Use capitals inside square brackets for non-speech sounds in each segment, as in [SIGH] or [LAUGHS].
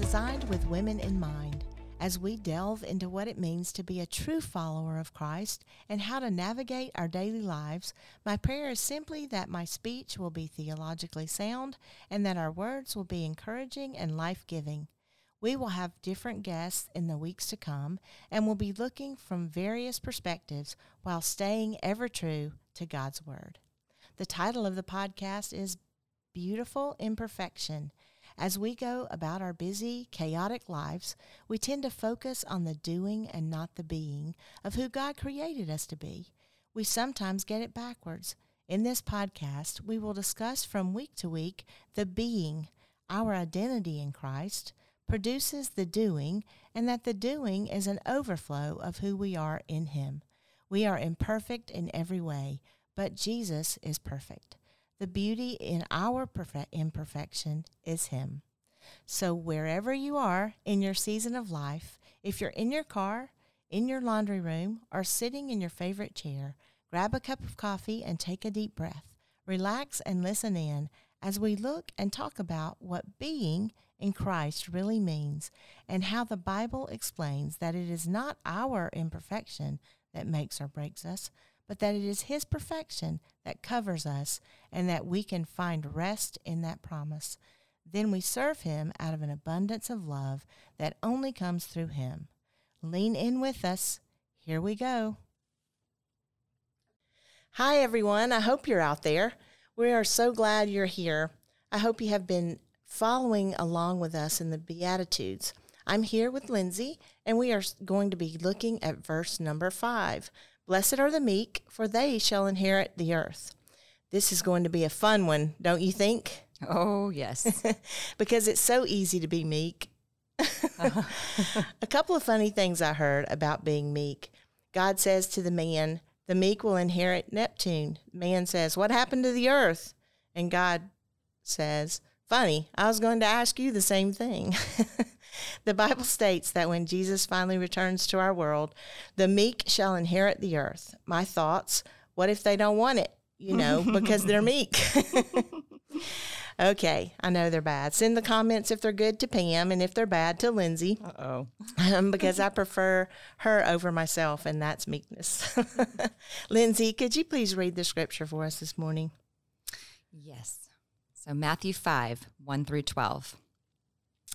designed with women in mind. As we delve into what it means to be a true follower of Christ and how to navigate our daily lives, my prayer is simply that my speech will be theologically sound and that our words will be encouraging and life giving. We will have different guests in the weeks to come and will be looking from various perspectives while staying ever true to God's Word. The title of the podcast is Beautiful Imperfection. As we go about our busy, chaotic lives, we tend to focus on the doing and not the being of who God created us to be. We sometimes get it backwards. In this podcast, we will discuss from week to week the being, our identity in Christ, produces the doing, and that the doing is an overflow of who we are in Him. We are imperfect in every way, but Jesus is perfect. The beauty in our perfect imperfection is Him. So, wherever you are in your season of life, if you're in your car, in your laundry room, or sitting in your favorite chair, grab a cup of coffee and take a deep breath. Relax and listen in as we look and talk about what being in Christ really means and how the Bible explains that it is not our imperfection that makes or breaks us, but that it is His perfection that covers us and that we can find rest in that promise. Then we serve Him out of an abundance of love that only comes through Him. Lean in with us. Here we go. Hi, everyone. I hope you're out there. We are so glad you're here. I hope you have been following along with us in the Beatitudes. I'm here with Lindsay, and we are going to be looking at verse number five. Blessed are the meek, for they shall inherit the earth. This is going to be a fun one, don't you think? Oh, yes. [LAUGHS] because it's so easy to be meek. uh-huh. [LAUGHS] a couple of funny things I heard about being meek. God says to the man, The meek will inherit Neptune. Man says, What happened to the earth? And God says, Funny, I was going to ask you the same thing. [LAUGHS] the Bible states that when Jesus finally returns to our world, the meek shall inherit the earth. My thoughts, what if they don't want it? You know, [LAUGHS] because they're meek. [LAUGHS] okay, I know they're bad. Send the comments if they're good to Pam and if they're bad to Lindsay. Uh oh. Um, [LAUGHS] because I prefer her over myself, and that's meekness. Lindsay, could you please read the scripture for us this morning? Yes. So, Matthew 5, 1 through 12.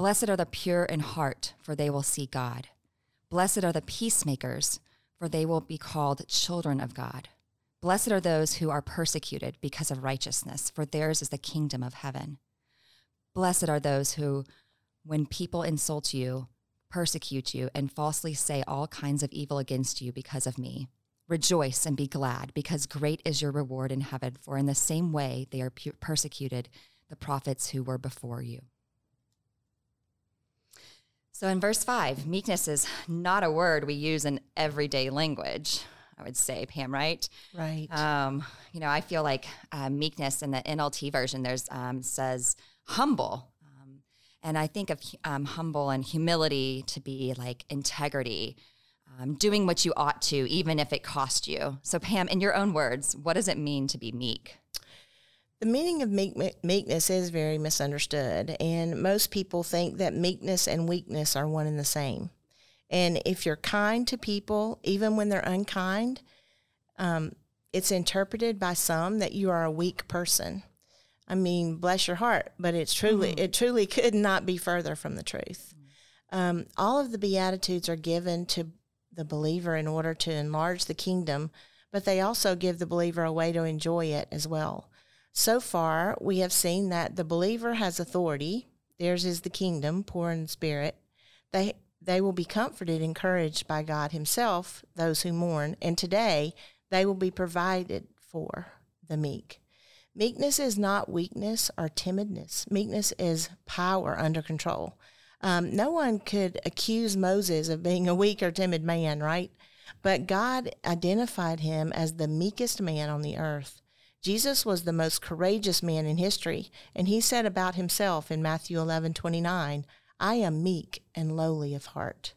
Blessed are the pure in heart, for they will see God. Blessed are the peacemakers, for they will be called children of God. Blessed are those who are persecuted because of righteousness, for theirs is the kingdom of heaven. Blessed are those who, when people insult you, persecute you, and falsely say all kinds of evil against you because of me. Rejoice and be glad, because great is your reward in heaven, for in the same way they are persecuted the prophets who were before you. So in verse 5, meekness is not a word we use in everyday language. I would say, Pam, right? Right. Um, you know, I feel like uh, meekness in the NLT version there's um, says humble, um, and I think of um, humble and humility to be like integrity, um, doing what you ought to, even if it cost you. So, Pam, in your own words, what does it mean to be meek? The meaning of meek, meekness is very misunderstood, and most people think that meekness and weakness are one and the same. And if you're kind to people, even when they're unkind, um, it's interpreted by some that you are a weak person. I mean, bless your heart, but it's truly, mm-hmm. it truly [LAUGHS] could not be further from the truth. Um, all of the Beatitudes are given to the believer in order to enlarge the kingdom, but they also give the believer a way to enjoy it as well. So far, we have seen that the believer has authority. Theirs is the kingdom, poor in spirit. They they will be comforted, encouraged by God Himself, those who mourn, and today they will be provided for the meek. Meekness is not weakness or timidness. Meekness is power under control. Um, no one could accuse Moses of being a weak or timid man, right? But God identified him as the meekest man on the earth. Jesus was the most courageous man in history, and he said about himself in Matthew 11 29, I am meek and lowly of heart.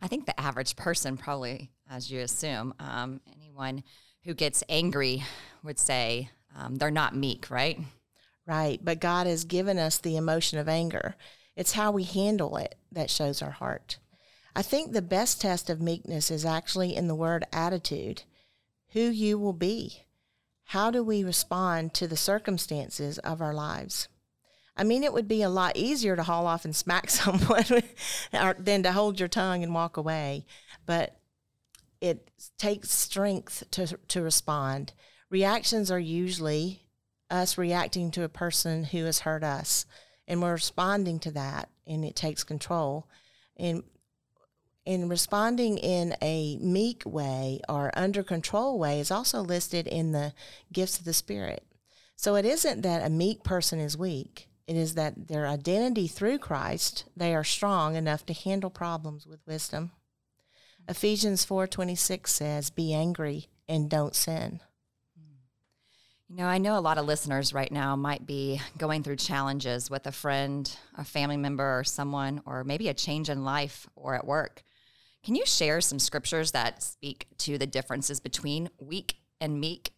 I think the average person, probably, as you assume, um, anyone who gets angry would say um, they're not meek, right? Right. But God has given us the emotion of anger. It's how we handle it that shows our heart. I think the best test of meekness is actually in the word attitude who you will be. How do we respond to the circumstances of our lives? I mean, it would be a lot easier to haul off and smack [LAUGHS] someone than to hold your tongue and walk away. But it takes strength to, to respond. Reactions are usually us reacting to a person who has hurt us, and we're responding to that, and it takes control. And in responding in a meek way or under control way is also listed in the gifts of the Spirit. So it isn't that a meek person is weak. It is that their identity through Christ, they are strong enough to handle problems with wisdom. Ephesians 4:26 says, "Be angry and don't sin." You know, I know a lot of listeners right now might be going through challenges with a friend, a family member, or someone, or maybe a change in life or at work. Can you share some scriptures that speak to the differences between weak and meek?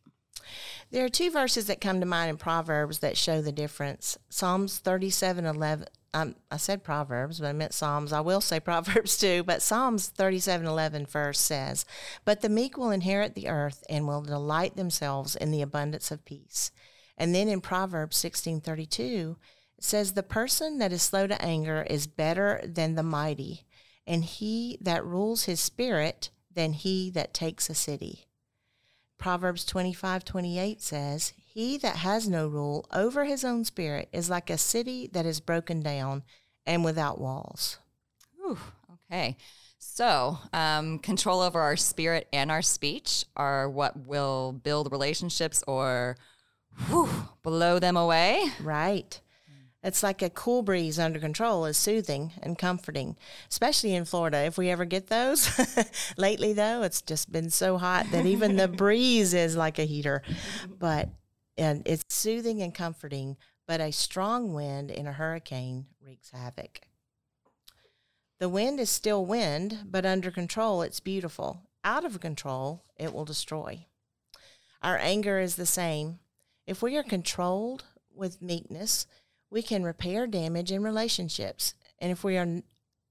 There are two verses that come to mind in Proverbs that show the difference. Psalms 37 11, um, I said Proverbs, but I meant Psalms. I will say [LAUGHS] Proverbs too, but Psalms 37 11 verse says, But the meek will inherit the earth and will delight themselves in the abundance of peace. And then in Proverbs 16 32, it says, The person that is slow to anger is better than the mighty, and he that rules his spirit than he that takes a city. Proverbs 25 28 says, He that has no rule over his own spirit is like a city that is broken down and without walls. Okay. So, um, control over our spirit and our speech are what will build relationships or whew, blow them away. Right. It's like a cool breeze under control is soothing and comforting, especially in Florida. If we ever get those, [LAUGHS] lately though, it's just been so hot that even the [LAUGHS] breeze is like a heater. But and it's soothing and comforting, but a strong wind in a hurricane wreaks havoc. The wind is still wind, but under control, it's beautiful. Out of control, it will destroy. Our anger is the same. If we are controlled with meekness, we can repair damage in relationships. And if we are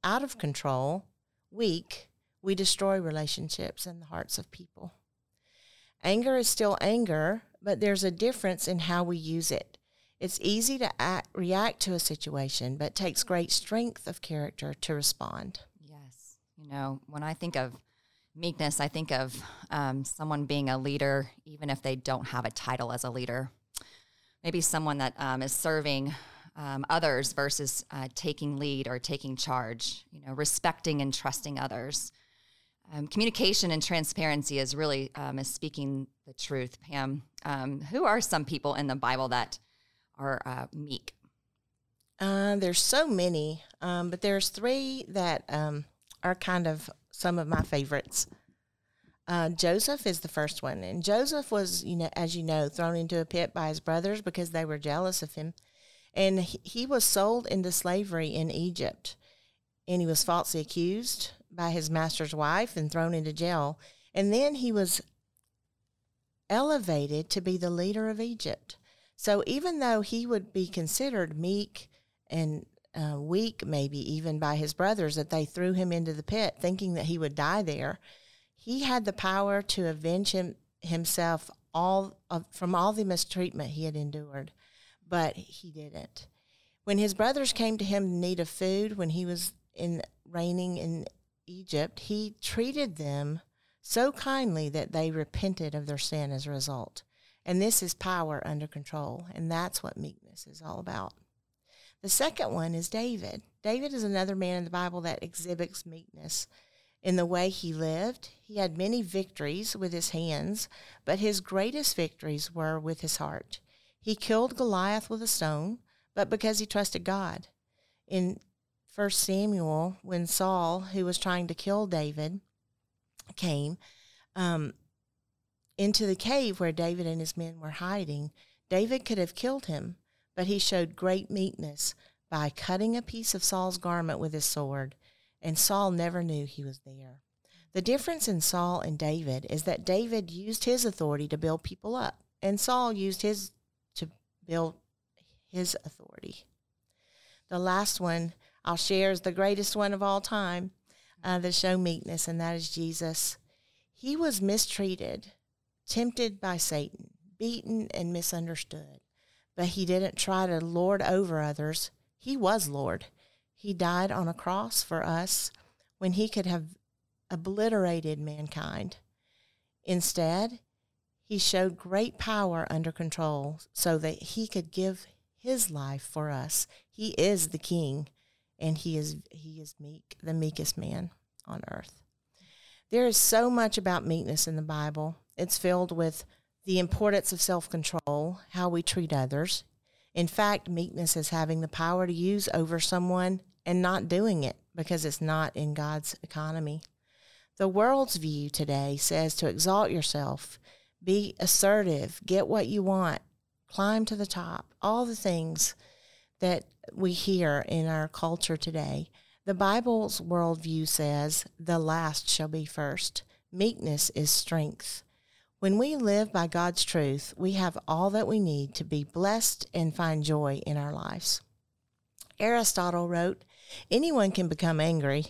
out of control, weak, we destroy relationships and the hearts of people. Anger is still anger, but there's a difference in how we use it. It's easy to act, react to a situation, but takes great strength of character to respond. Yes. You know, when I think of meekness, I think of um, someone being a leader, even if they don't have a title as a leader. Maybe someone that um, is serving um, others versus uh, taking lead or taking charge, you know, respecting and trusting others. Um, communication and transparency is really um, is speaking the truth. Pam, um, who are some people in the Bible that are uh, meek? Uh, there's so many, um, but there's three that um, are kind of some of my favorites. Uh, Joseph is the first one, and Joseph was, you know, as you know, thrown into a pit by his brothers because they were jealous of him and he, was sold into slavery in Egypt. And he was falsely accused by his master's wife and thrown into jail. And then he was elevated to be the leader of Egypt. So even though he would be considered meek and uh, weak, maybe even by his brothers, that they threw him into the pit thinking that he would die there, he had the power to avenge him, himself all of, from all the mistreatment he had endured but he didn't. When his brothers came to him in need of food when he was in reigning in Egypt, he treated them so kindly that they repented of their sin as a result. And this is power under control, and that's what meekness is all about. The second one is David. David is another man in the Bible that exhibits meekness in the way he lived. He had many victories with his hands, but his greatest victories were with his heart. He killed Goliath with a stone, but because he trusted God. In First Samuel, when Saul, who was trying to kill David, came um, into the cave where David and his men were hiding, David could have killed him, but he showed great meekness by cutting a piece of Saul's garment with his sword, and Saul never knew he was there. The difference in Saul and David is that David used his authority to build people up, and Saul used his build his authority. The last one I'll share is the greatest one of all time uh, show meekness, and that is Jesus. He was mistreated, tempted by Satan, beaten, and misunderstood, but he didn't try to lord over others. He was Lord. He died on a cross for us when he could have obliterated mankind. Instead, he showed great power under control so that he could give his life for us. He is the king and he is he is meek, the meekest man on earth. There is so much about meekness in the Bible. It's filled with the importance of self-control, how we treat others. In fact, meekness is having the power to use over someone and not doing it because it's not in God's economy. The world's view today says to exalt yourself, be assertive, get what you want, climb to the top, all the things that we hear in our culture today. The Bible's worldview says, the last shall be first. Meekness is strength. When we live by God's truth, we have all that we need to be blessed and find joy in our lives. Aristotle wrote, Anyone can become angry.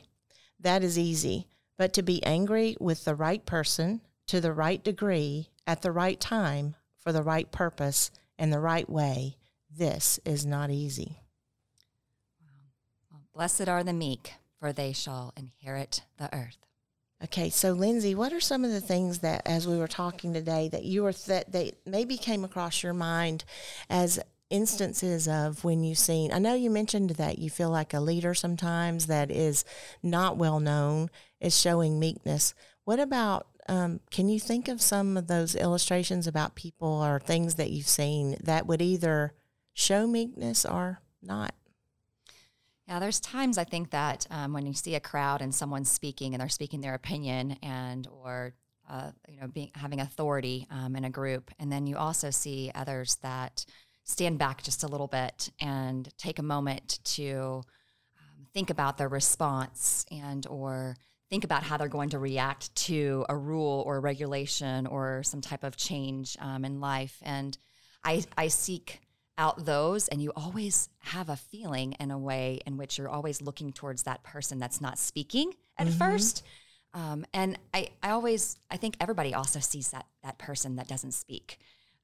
That is easy. But to be angry with the right person, to the right degree, at the right time, for the right purpose, and the right way, this is not easy. Well, blessed are the meek, for they shall inherit the earth. Okay, so Lindsay, what are some of the things that, as we were talking today, that you were that they maybe came across your mind as instances of when you've seen? I know you mentioned that you feel like a leader sometimes that is not well known is showing meekness. What about? Um, can you think of some of those illustrations about people or things that you've seen that would either show meekness or not? Yeah, there's times I think that um, when you see a crowd and someone's speaking and they're speaking their opinion and or uh, you know being having authority um, in a group, and then you also see others that stand back just a little bit and take a moment to um, think about their response and or think about how they're going to react to a rule or a regulation or some type of change um, in life. And I, I seek out those, and you always have a feeling in a way in which you're always looking towards that person that's not speaking at mm-hmm. first. Um, and I, I always, I think everybody also sees that that person that doesn't speak.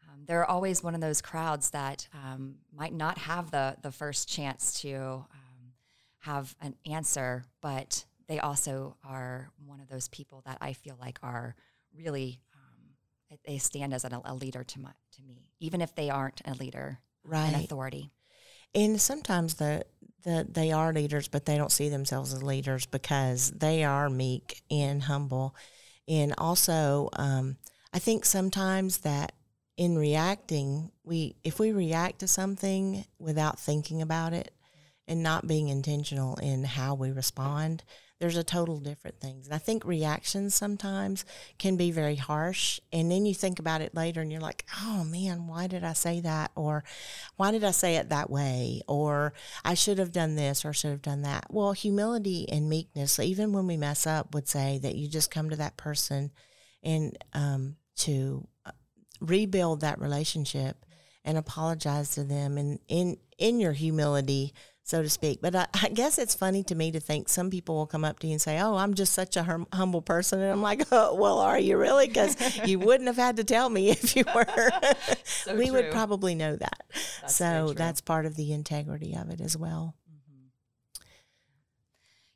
Um, they're always one of those crowds that um, might not have the the first chance to um, have an answer, but they also are one of those people that I feel like are really um, they stand as a, a leader to my to me, even if they aren't a leader, right? An authority. And sometimes the the they are leaders, but they don't see themselves as leaders because they are meek and humble. And also, um, I think sometimes that in reacting, we if we react to something without thinking about it and not being intentional in how we respond, there's a total different things. And I think reactions sometimes can be very harsh. And then you think about it later and you're like, oh man, why did I say that? Or why did I say it that way? Or I should have done this or should have done that. Well, humility and meekness, even when we mess up, would say that you just come to that person and um, to uh, rebuild that relationship and apologize to them and in in your humility so to speak. But I, I, guess it's funny to me to think some people will come up to you and say, "Oh, I'm just such a hum- humble person," and I'm like, [LAUGHS] "Oh, well, are you really? Because you [LAUGHS] wouldn't have had to tell me if you were. [LAUGHS] so we true. would probably know that. That's so that's part of the integrity of it as well." Mm-hmm.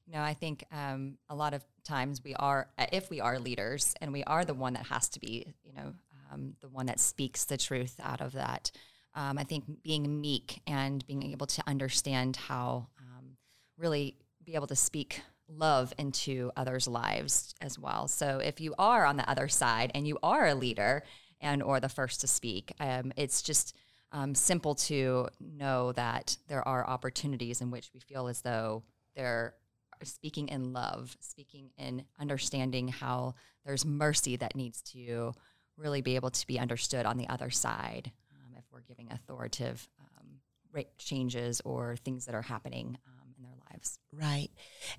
You know, I think um, a lot of times we are, if we are leaders, and we are the one that has to be, you know, um, the one that speaks the truth out of that um, I think being meek and being able to understand how um, really be able to speak love into others' lives as well. So if you are on the other side and you are a leader and or the first to speak, um, it's just um, simple to know that there are opportunities in which we feel as though they're speaking in love, speaking in understanding how there's mercy that needs to really be able to be understood on the other side giving authoritative um, rate changes or things that are happening um, in their lives. Right.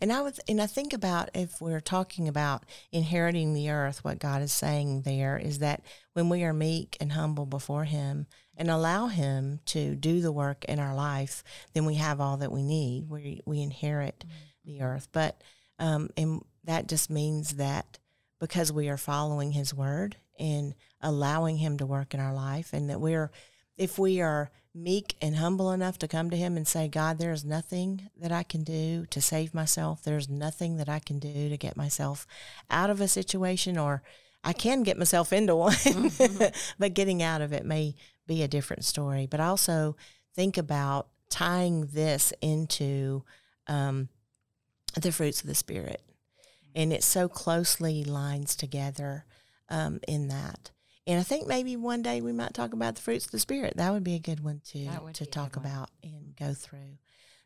And I would and I think about if we're talking about inheriting the earth, what God is saying there is that when we are meek and humble before him and allow him to do the work in our life, then we have all that we need. We we inherit mm-hmm. the earth. But um and that just means that because we are following his word and allowing him to work in our life and that we're if we are meek and humble enough to come to him and say god there is nothing that i can do to save myself there's nothing that i can do to get myself out of a situation or i can get myself into one mm-hmm. [LAUGHS] but getting out of it may be a different story but also think about tying this into um, the fruits of the spirit and it so closely lines together um, in that. And I think maybe one day we might talk about the fruits of the spirit. That would be a good one to to talk about and go through.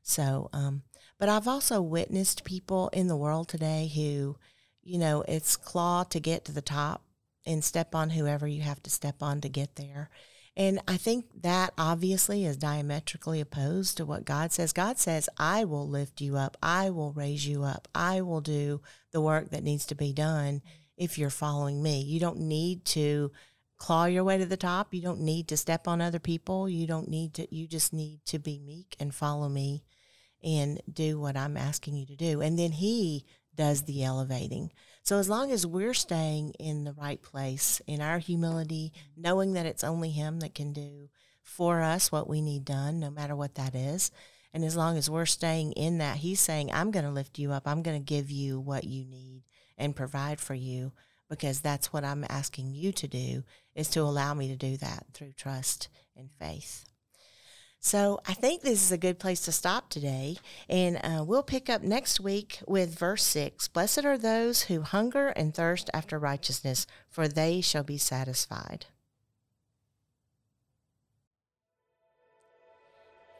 So, um, but I've also witnessed people in the world today who, you know, it's claw to get to the top and step on whoever you have to step on to get there. And I think that obviously is diametrically opposed to what God says. God says, I will lift you up. I will raise you up. I will do the work that needs to be done if you're following me. You don't need to claw your way to the top. You don't need to step on other people. You don't need to, you just need to be meek and follow me and do what I'm asking you to do. And then He does the elevating. So as long as we're staying in the right place in our humility, knowing that it's only Him that can do for us what we need done, no matter what that is. And as long as we're staying in that, He's saying, I'm going to lift you up. I'm going to give you what you need and provide for you because that's what I'm asking you to do is to allow me to do that through trust and faith. So I think this is a good place to stop today, and uh, we'll pick up next week with verse 6 Blessed are those who hunger and thirst after righteousness, for they shall be satisfied.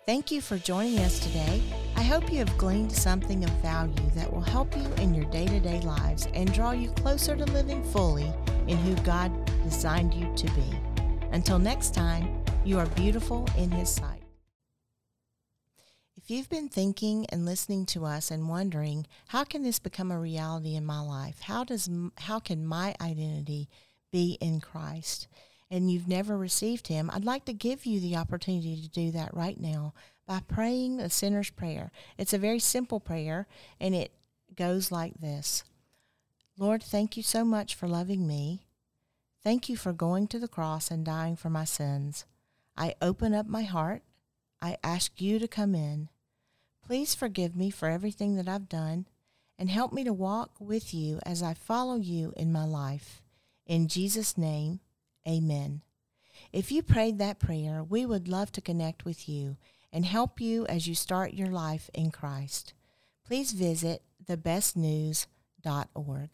Thank you for joining us today. Hope you have gleaned something of value that will help you in your day to day lives and draw you closer to living fully in who God designed you to be. Until next time, you are beautiful in His sight. If you've been thinking and listening to us and wondering, how can this become a reality in my life? How does how can my identity be in Christ? and you've never received him, I'd like to give you the opportunity to do that right now by praying the sinner's prayer. It's a very simple prayer, and it goes like this Lord, thank you so much for loving me. Thank you for going to the cross and dying for my sins. I open up my heart. I ask you to come in. Please forgive me for everything that I've done and help me to walk with you as I follow you in my life. In Jesus' name, Amen. If you prayed that prayer, we would love to connect with you and help you as you start your life in Christ. Please visit thebestnews.org.